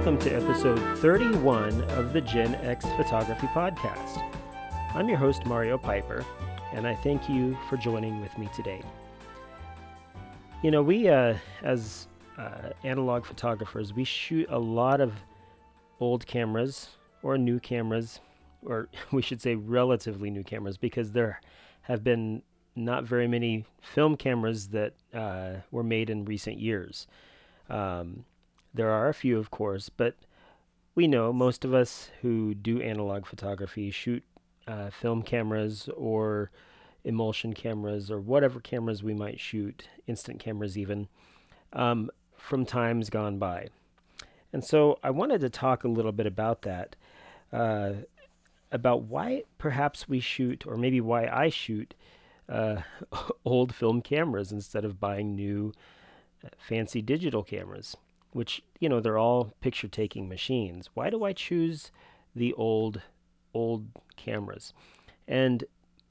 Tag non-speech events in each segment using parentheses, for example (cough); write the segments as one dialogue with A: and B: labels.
A: Welcome to episode 31 of the Gen X Photography Podcast. I'm your host, Mario Piper, and I thank you for joining with me today. You know, we, uh, as uh, analog photographers, we shoot a lot of old cameras or new cameras, or (laughs) we should say relatively new cameras, because there have been not very many film cameras that uh, were made in recent years. Um, there are a few, of course, but we know most of us who do analog photography shoot uh, film cameras or emulsion cameras or whatever cameras we might shoot, instant cameras even, um, from times gone by. And so I wanted to talk a little bit about that, uh, about why perhaps we shoot, or maybe why I shoot uh, (laughs) old film cameras instead of buying new uh, fancy digital cameras, which, you know, they're all picture taking machines. Why do I choose the old, old cameras? And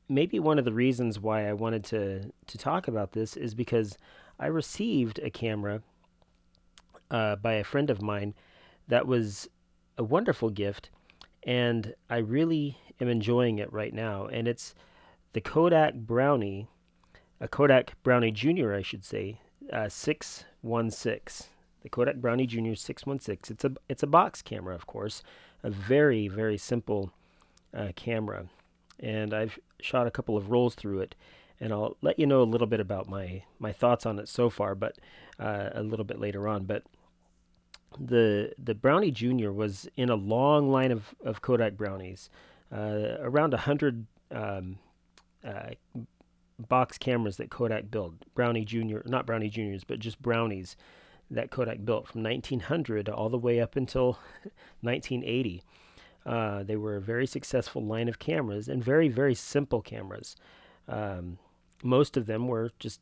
A: maybe one of the reasons why I wanted to, to talk about this is because I received a camera uh, by a friend of mine that was a wonderful gift, and I really am enjoying it right now. And it's the Kodak Brownie, a Kodak Brownie Junior, I should say, uh, 616. The Kodak Brownie Junior 616. It's a it's a box camera, of course, a very very simple uh, camera, and I've shot a couple of rolls through it, and I'll let you know a little bit about my my thoughts on it so far, but uh, a little bit later on. But the the Brownie Junior was in a long line of, of Kodak Brownies, uh, around a hundred um, uh, box cameras that Kodak built. Brownie Junior, not Brownie Juniors, but just Brownies that Kodak built from 1900 all the way up until (laughs) 1980. Uh, they were a very successful line of cameras and very, very simple cameras. Um, most of them were just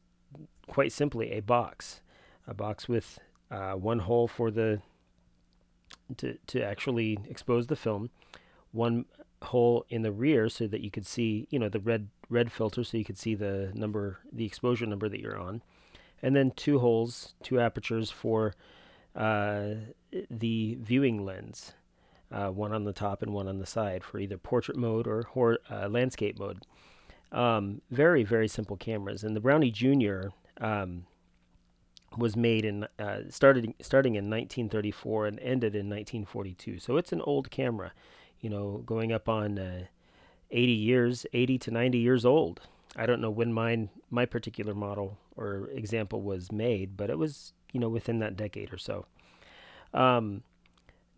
A: quite simply a box, a box with uh, one hole for the to to actually expose the film, one hole in the rear so that you could see, you know, the red red filter so you could see the number, the exposure number that you're on, and then two holes, two apertures for uh, the viewing lens, uh, one on the top and one on the side for either portrait mode or uh, landscape mode. Um, very very simple cameras, and the Brownie Junior. Um, was made in uh, started starting in 1934 and ended in 1942. So it's an old camera, you know, going up on uh, 80 years, 80 to 90 years old. I don't know when mine, my particular model or example was made, but it was, you know, within that decade or so. Um,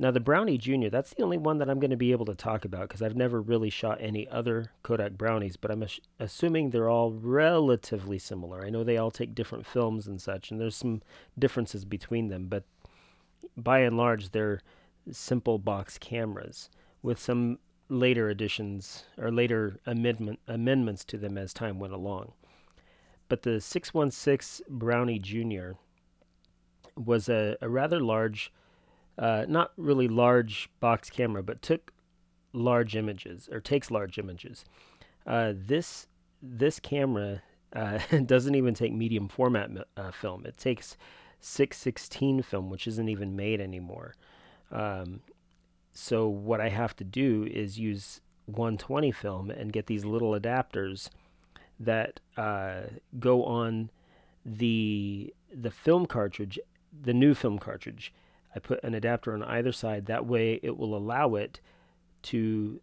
A: now the Brownie Junior, that's the only one that I'm going to be able to talk about because I've never really shot any other Kodak Brownies, but I'm ass- assuming they're all relatively similar. I know they all take different films and such, and there's some differences between them, but by and large, they're simple box cameras with some later additions or later amendment amendments to them as time went along. But the 616 Brownie Junior was a, a rather large uh, not really large box camera, but took large images or takes large images. Uh, this this camera uh, (laughs) doesn't even take medium format uh, film. It takes 616 film, which isn't even made anymore. Um, so what I have to do is use 120 film and get these little adapters that uh, go on the the film cartridge, the new film cartridge I put an adapter on either side. That way, it will allow it to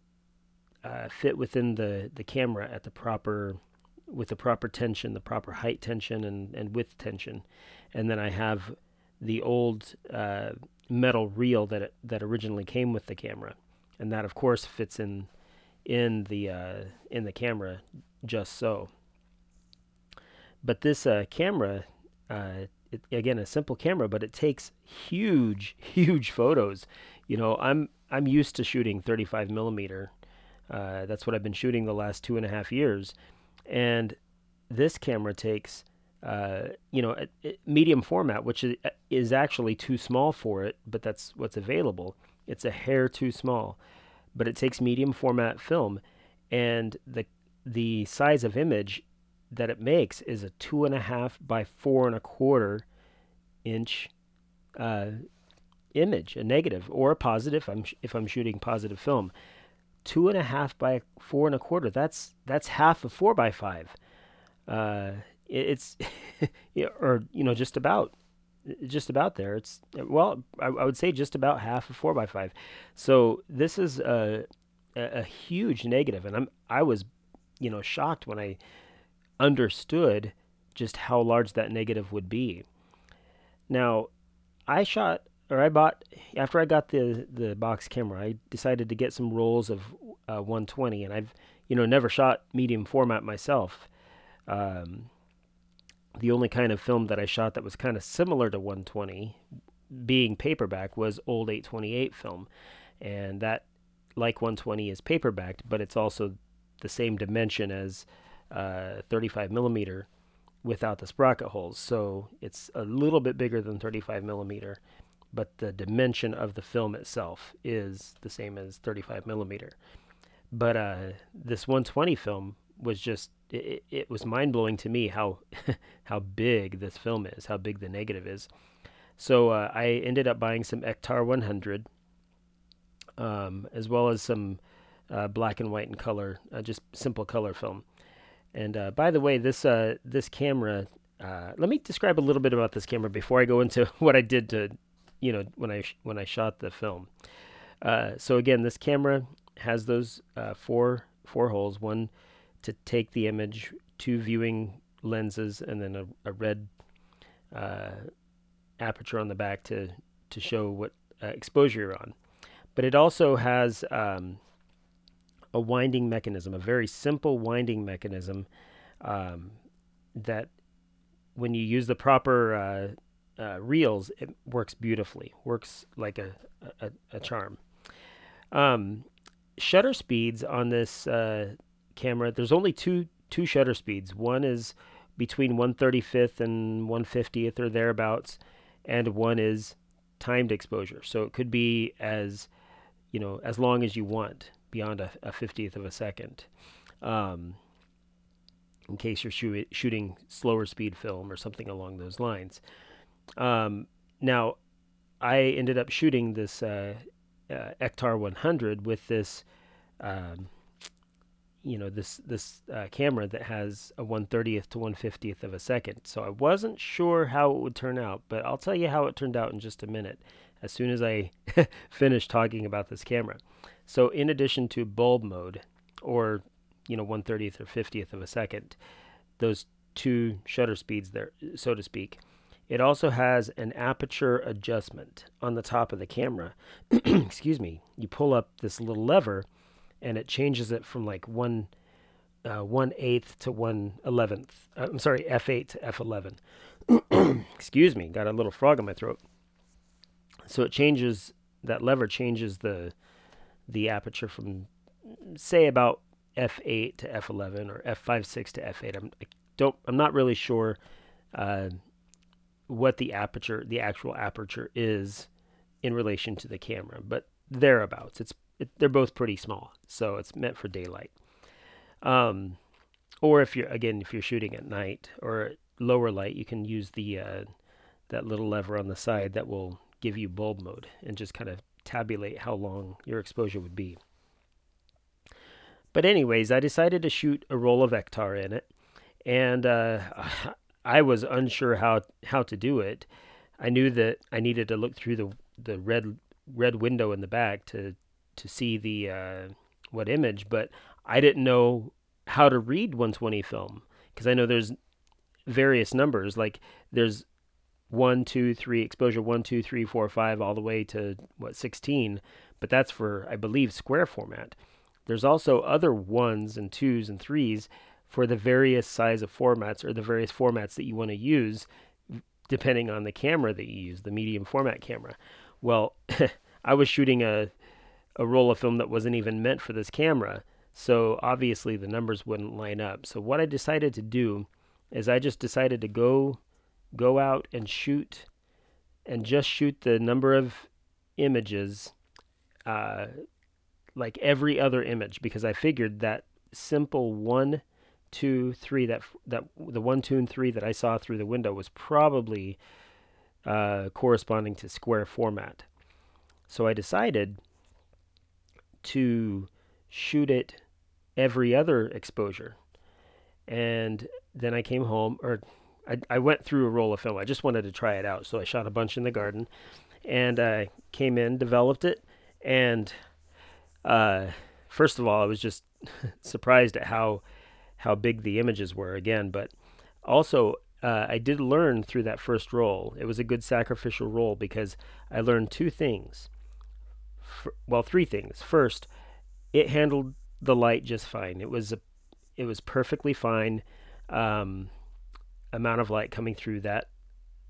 A: uh, fit within the, the camera at the proper with the proper tension, the proper height tension and, and width tension. And then I have the old uh, metal reel that it, that originally came with the camera, and that of course fits in in the uh, in the camera just so. But this uh, camera uh, it, again a simple camera, but it takes huge, (laughs) huge photos. You know, I'm I'm used to shooting 35 millimeter. Uh, that's what I've been shooting the last two and a half years, and this camera takes uh, you know medium format, which is, is actually too small for it, but that's what's available. It's a hair too small, but it takes medium format film, and the the size of image that it makes is a two and a half by four and a quarter inch uh, image, a negative or a positive. I'm if I'm shooting positive film, two and a half by four and a quarter. That's that's half of four by five. Uh, it's (laughs) or you know just about just about there. It's well, I, I, would say just about half of four by five. So this is a, a, a huge negative, and I'm I was you know shocked when I understood just how large that negative would be. Now, I shot or I bought after I got the the box camera. I decided to get some rolls of uh, 120, and I've you know never shot medium format myself. Um, the only kind of film that I shot that was kind of similar to 120, being paperback, was old 828 film, and that like 120 is paperbacked, but it's also the same dimension as uh, 35 millimeter without the sprocket holes. So it's a little bit bigger than 35 millimeter, but the dimension of the film itself is the same as 35 millimeter. But uh, this 120 film was just it, it was mind blowing to me how (laughs) how big this film is, how big the negative is. So uh, I ended up buying some Ektar 100, um, as well as some uh, black and white and color, uh, just simple color film. And uh, by the way, this uh, this camera. Uh, let me describe a little bit about this camera before I go into (laughs) what I did to, you know, when I sh- when I shot the film. So again, this camera has those four four holes. One to take the image, two viewing lenses, and then a, a red aperture on the back to to show what exposure you're on. But it also has um, a winding mechanism, a very simple winding mechanism um, that when you use the proper uh, uh, reels, it works beautifully, works like a, a, a charm. Um, shutter speeds on this uh, camera, there's only two two shutter speeds. One is between 135th and 150th or thereabouts, and one is timed exposure. So it could be as you know as long as you want beyond a, a 50th of a second. Um, in case you're shoot, shooting slower speed film or something along those lines. Um, now, I ended up shooting this uh, uh, Ektar 100 with this, um, you know, this this uh, camera that has a 130th to 150th of a second. So I wasn't sure how it would turn out, but I'll tell you how it turned out in just a minute, as soon as I (laughs) finish talking about this camera. So in addition to bulb mode, or you know 130th or 50th of a second, those two shutter speeds there, so to speak. It also has an aperture adjustment on the top of the camera. (clears throat) Excuse me. You pull up this little lever, and it changes it from like one uh, one eighth to one eleventh. Uh, I'm sorry, f eight to f eleven. (clears throat) Excuse me. Got a little frog in my throat. So it changes that lever changes the the aperture from say about f8 to f11 or f5.6 to f8. I'm, I don't. I'm not really sure uh, what the aperture, the actual aperture, is in relation to the camera, but thereabouts. It's it, they're both pretty small, so it's meant for daylight. Um, or if you're again, if you're shooting at night or lower light, you can use the uh, that little lever on the side that will give you bulb mode and just kind of tabulate how long your exposure would be. But anyways, I decided to shoot a roll of Ektar in it, and uh, (laughs) I was unsure how how to do it. I knew that I needed to look through the the red red window in the back to to see the uh, what image, but I didn't know how to read 120 film because I know there's various numbers. Like there's one, two, three, exposure one, two, three, four, five, all the way to what, 16. But that's for, I believe, square format. There's also other ones and twos and threes for the various size of formats or the various formats that you want to use depending on the camera that you use, the medium format camera. Well, (laughs) I was shooting a, a roll of film that wasn't even meant for this camera. So obviously the numbers wouldn't line up. So what I decided to do is I just decided to go go out and shoot and just shoot the number of images uh, like every other image because I figured that simple one, two, three that that the one, two, and three that I saw through the window was probably uh, corresponding to square format. So I decided to shoot it every other exposure. And then I came home, or I, I went through a roll of film. I just wanted to try it out. So I shot a bunch in the garden and I came in, developed it. And uh, first of all, I was just (laughs) surprised at how how big the images were again. But also, uh, I did learn through that first roll. It was a good sacrificial roll because I learned two things. Well, three things. First, it handled the light just fine. It was a, it was perfectly fine um, amount of light coming through that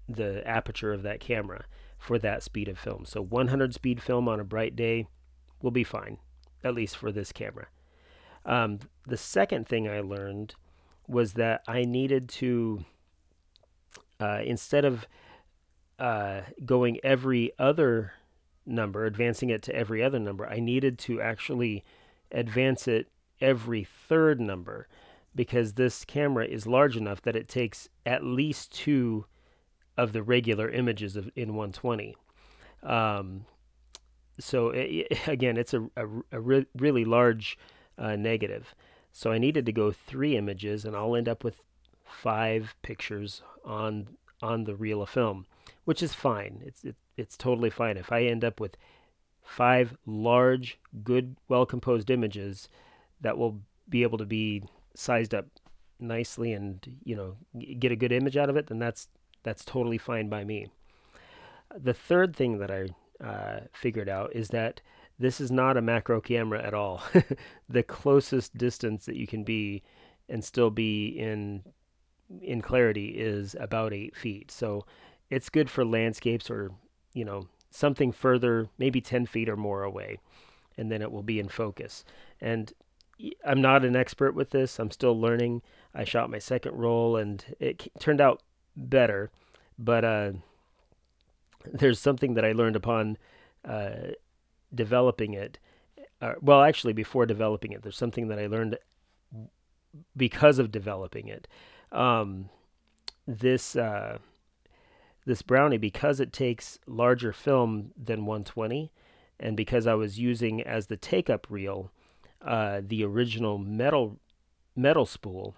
A: the aperture of that camera for that speed of film. So 100 speed film on a bright day will be fine, at least for this camera. Um, the second thing I learned was that I needed to, uh, instead of uh, going every other number, advancing it to every other number, I needed to actually advance it every third number because this camera is large enough that it takes at least two of the regular images of, in 120. Um, so it, (laughs) again, it's a, a, a re- really large uh, negative. So I needed to go three images, and I'll end up with five pictures on on the reel of film, which is fine. It's it, it's totally fine. If I end up with five large, good, well composed images that will be able to be sized up nicely and you know get a good image out of it, then that's that's totally fine by me. The third thing that I uh, figured out is that this is not a macro camera at all. (laughs) the closest distance that you can be and still be in in clarity is about eight feet. So it's good for landscapes or you know something further, maybe ten feet or more away, and then it will be in focus. And I'm not an expert with this. I'm still learning. I shot my second roll and it turned out better, but uh, there's something that I learned upon uh, developing it. Uh, well, actually, before developing it, there's something that I learned because of developing it. Um, this uh, this brownie, because it takes larger film than 120, and because I was using as the take up reel uh, the original metal metal spool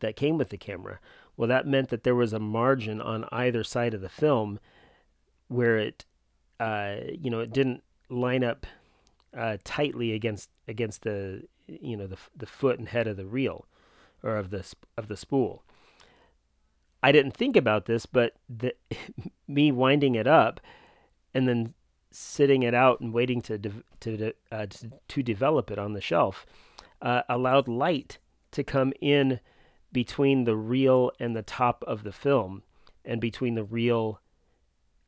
A: that came with the camera. Well, that meant that there was a margin on either side of the film where it, uh, you know, it didn't line up uh, tightly against against the, you know, the the foot and head of the reel, or of the of the spool. I didn't think about this, but the, (laughs) me winding it up and then sitting it out and waiting to de- to, uh, to, to develop it on the shelf uh, allowed light to come in between the reel and the top of the film, and between the reel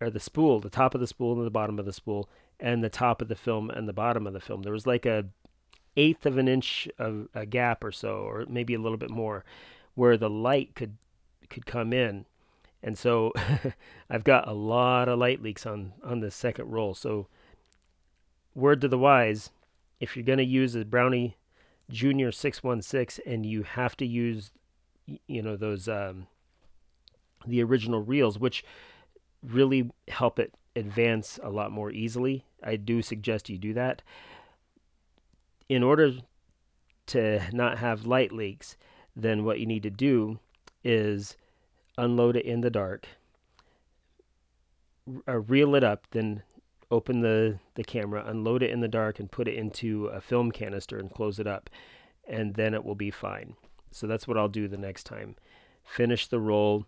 A: or the spool, the top of the spool and the bottom of the spool, and the top of the film and the bottom of the film. There was like a eighth of an inch of a gap or so, or maybe a little bit more, where the light could could come in and so (laughs) I've got a lot of light leaks on on this second roll. So word to the wise, if you're going to use a Brownie Junior 616 and you have to use you know those um, the original reels which really help it advance a lot more easily. I do suggest you do that. In order to not have light leaks, then what you need to do is unload it in the dark, uh, reel it up, then open the, the camera, unload it in the dark, and put it into a film canister and close it up, and then it will be fine. So that's what I'll do the next time. Finish the roll,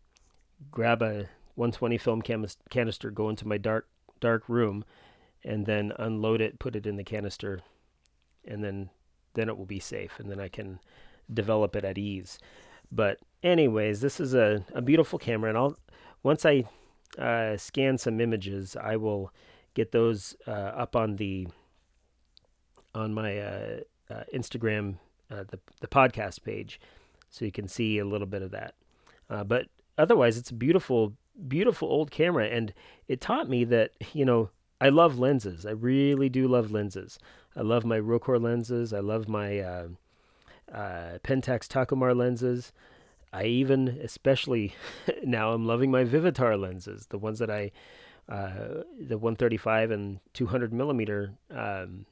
A: grab a 120 film canister, go into my dark dark room, and then unload it, put it in the canister, and then then it will be safe, and then I can develop it at ease. But anyways, this is a, a beautiful camera, and I'll once I uh, scan some images, I will get those uh, up on the on my uh, uh Instagram, uh, the the podcast page, so you can see a little bit of that. Uh, but otherwise, it's a beautiful, beautiful old camera, and it taught me that you know I love lenses. I really do love lenses. I love my Rokkor lenses. I love my Pentax Takumar lenses. I even, especially (laughs) now, I'm loving my Vivitar lenses, the ones that I uh, the 135 and 200 millimeter um,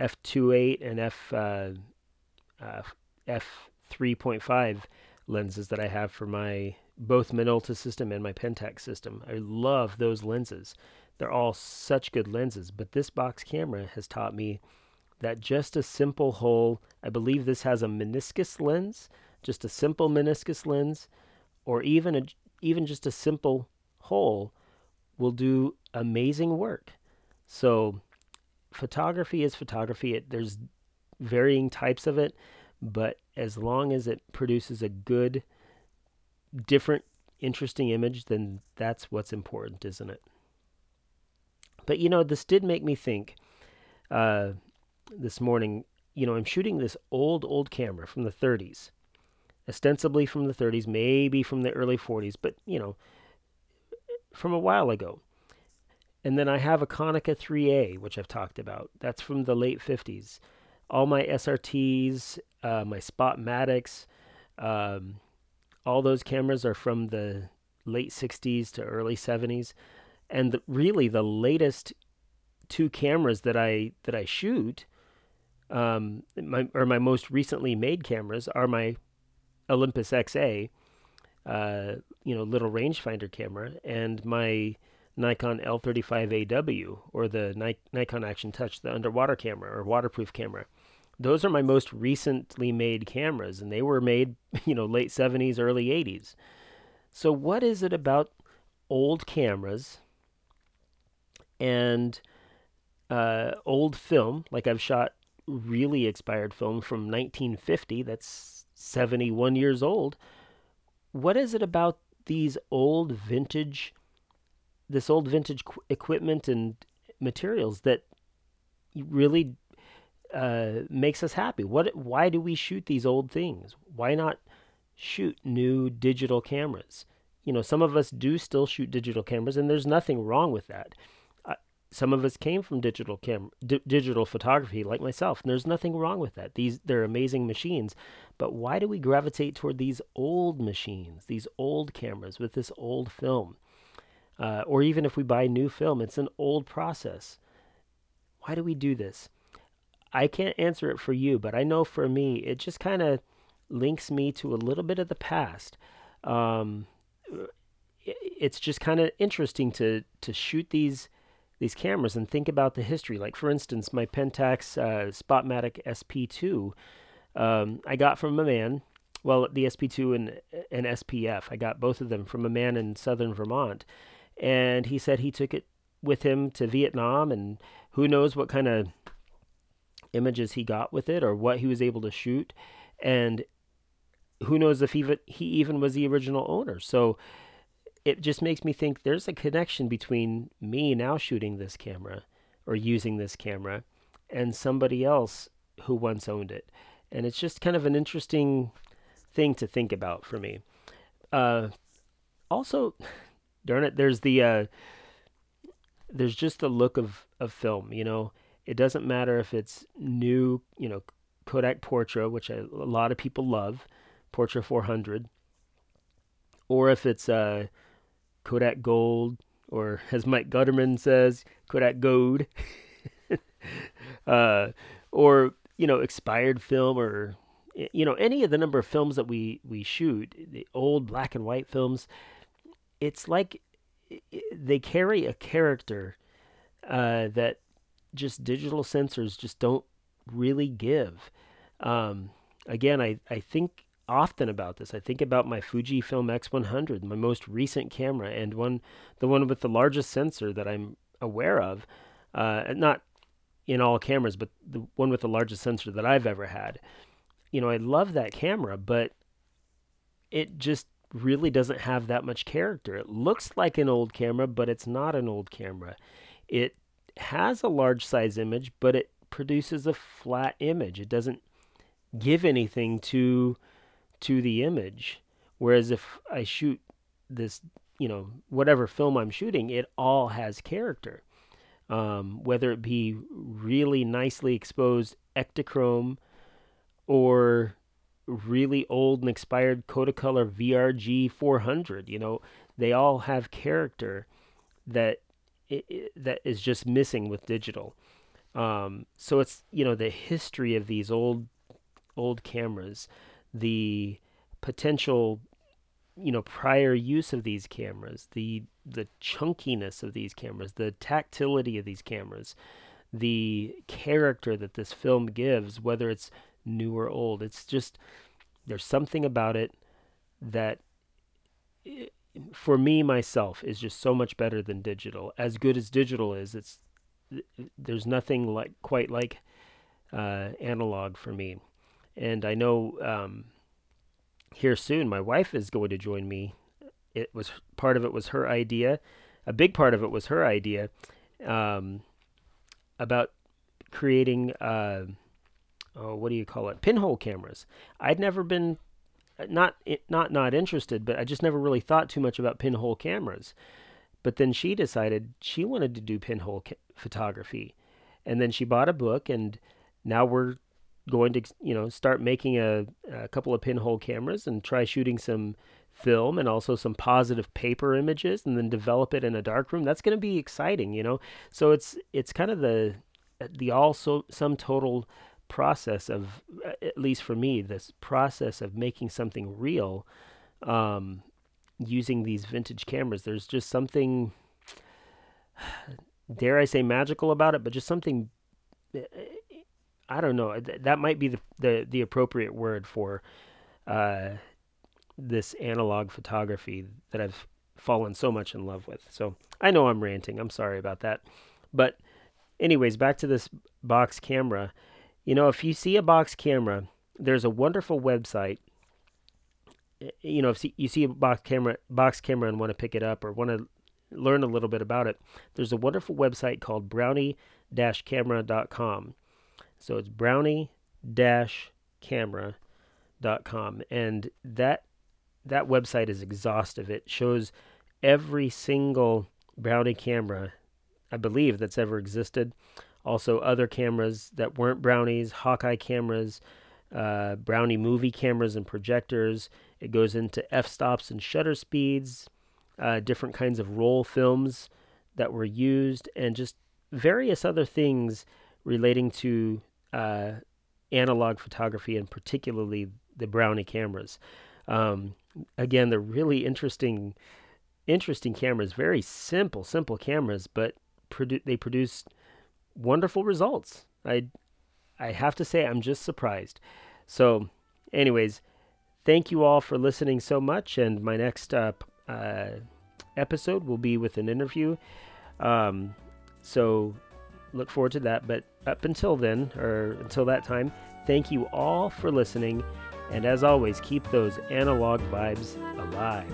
A: f2.8 and f uh, uh, f3.5 lenses that I have for my both Minolta system and my Pentax system. I love those lenses. They're all such good lenses, but this box camera has taught me that just a simple hole, I believe this has a meniscus lens, just a simple meniscus lens, or even a, even just a simple hole will do amazing work. So photography is photography. It, there's varying types of it, but as long as it produces a good, different, interesting image, then that's what's important, isn't it? But you know, this did make me think uh, this morning. You know, I'm shooting this old, old camera from the 30s, ostensibly from the 30s, maybe from the early 40s, but you know, from a while ago. And then I have a Konica 3A, which I've talked about. That's from the late 50s. All my SRTs, uh, my Spotmatics, um, all those cameras are from the late 60s to early 70s. And the, really, the latest two cameras that I that I shoot, um, my or my most recently made cameras are my Olympus XA, uh, you know, little rangefinder camera, and my Nikon L35AW or the Nikon Action Touch, the underwater camera or waterproof camera. Those are my most recently made cameras, and they were made, (laughs) you know, late 70s, early 80s. So, what is it about old cameras and uh, old film? Like I've shot really expired film from 1950, that's 71 years old. What is it about these old vintage this old vintage qu- equipment and materials that really uh, makes us happy. What? Why do we shoot these old things? Why not shoot new digital cameras? You know, some of us do still shoot digital cameras, and there's nothing wrong with that. Some of us came from digital cam d- digital photography, like myself, and there's nothing wrong with that. These they're amazing machines, but why do we gravitate toward these old machines, these old cameras with this old film? uh, or even if we buy new film, it's an old process. Why do we do this? I can't answer it for you, but I know for me, it just kind of links me to a little bit of the past. Um, it's just kind of interesting to to shoot these these cameras and think about the history. Like for instance, my Pentax uh, Spotmatic SP2, um, I got from a man. Well, the SP2 and and SPF, I got both of them from a man in southern Vermont, and he said he took it with him to Vietnam, and who knows what kind of images he got with it or what he was able to shoot, and who knows if even he even was the original owner. So it just makes me think there's a connection between me now shooting this camera or using this camera and somebody else who once owned it. And it's just kind of an interesting thing to think about for me. Uh, also, (laughs) darn it, there's the uh, there's just the look of of film. You know, it doesn't matter if it's new, you know, Kodak Portra, which I, a lot of people love, Portra 400, or if it's uh, Kodak Gold, or as Mike Gutterman says, Kodak Gold, (laughs) uh, or you know, expired film, or you know, any of the number of films that we we shoot, the old black and white films it's like they carry a character uh, that just digital sensors just don't really give. Um, again, I, I think often about this. I think about my Fujifilm X100, my most recent camera, and one the one with the largest sensor that I'm aware of. Uh, not in all cameras, but the one with the largest sensor that I've ever had. You know, I love that camera, but it just really doesn't have that much character. It looks like an old camera, but it's not an old camera. It has a large size image, but it produces a flat image. It doesn't give anything to to the image. Whereas if I shoot this, you know, whatever film I'm shooting, it all has character. Um, whether it be really nicely exposed Ektachrome or really old and expired Kodacolor VRG 400. You know, they all have character that it, that is just missing with digital. Um, so it's you know the history of these old old cameras, the potential you know prior use of these cameras, the the chunkiness of these cameras, the tactility of these cameras, the character that this film gives, whether it's new or old. It's just there's something about it that for me myself is just so much better than digital. As good as digital is, it's there's nothing like quite like uh, analog for me. And I know um, here soon my wife is going to join me. It was part of it was her idea. A big part of it was her idea um, about creating. Uh, oh, what do you call it? Pinhole cameras. I'd never been not not not interested, but I just never really thought too much about pinhole cameras. But then she decided she wanted to do pinhole ca- photography, and then she bought a book, and now we're going to you know start making a, a couple of pinhole cameras and try shooting sum film and also some positive paper images and then develop it in a darkroom that's going to be exciting you know so it's it's kind of the the also some total process of, at least for me, this process of making something real um, using these vintage cameras. There's just something, (sighs) dare I say, magical about it, but just something. I don't know. That might be the the, the appropriate word for uh, this analog photography that I've fallen so much in love with. So I know I'm ranting. I'm sorry about that. But, anyways, back to this box camera. You know, if you see a box camera, there's a wonderful website. You know, if you see a box camera, box camera, and want to pick it up or want to learn a little bit about it, there's a wonderful website called brownie-camera.com. So it's brownie-camera.com, and that that website is exhaustive. It shows every single Brownie camera, I believe, that's ever existed also other cameras that weren't brownies, Hawkeye cameras, uh, brownie movie cameras and projectors. It goes into f-stops and shutter speeds, uh, different kinds of roll films that were used, and just various other things relating to uh, analog photography and particularly the brownie cameras. Um, again, they're really interesting, interesting cameras. Very simple, simple cameras, but produ- they produce wonderful results. I I have to say I'm just surprised. So, anyways, thank you all for listening so much. And my next uh, uh, episode will be with an interview. Um, so look forward to that. But up until then, or until that time, thank you all for listening. And as always, keep those analog vibes alive.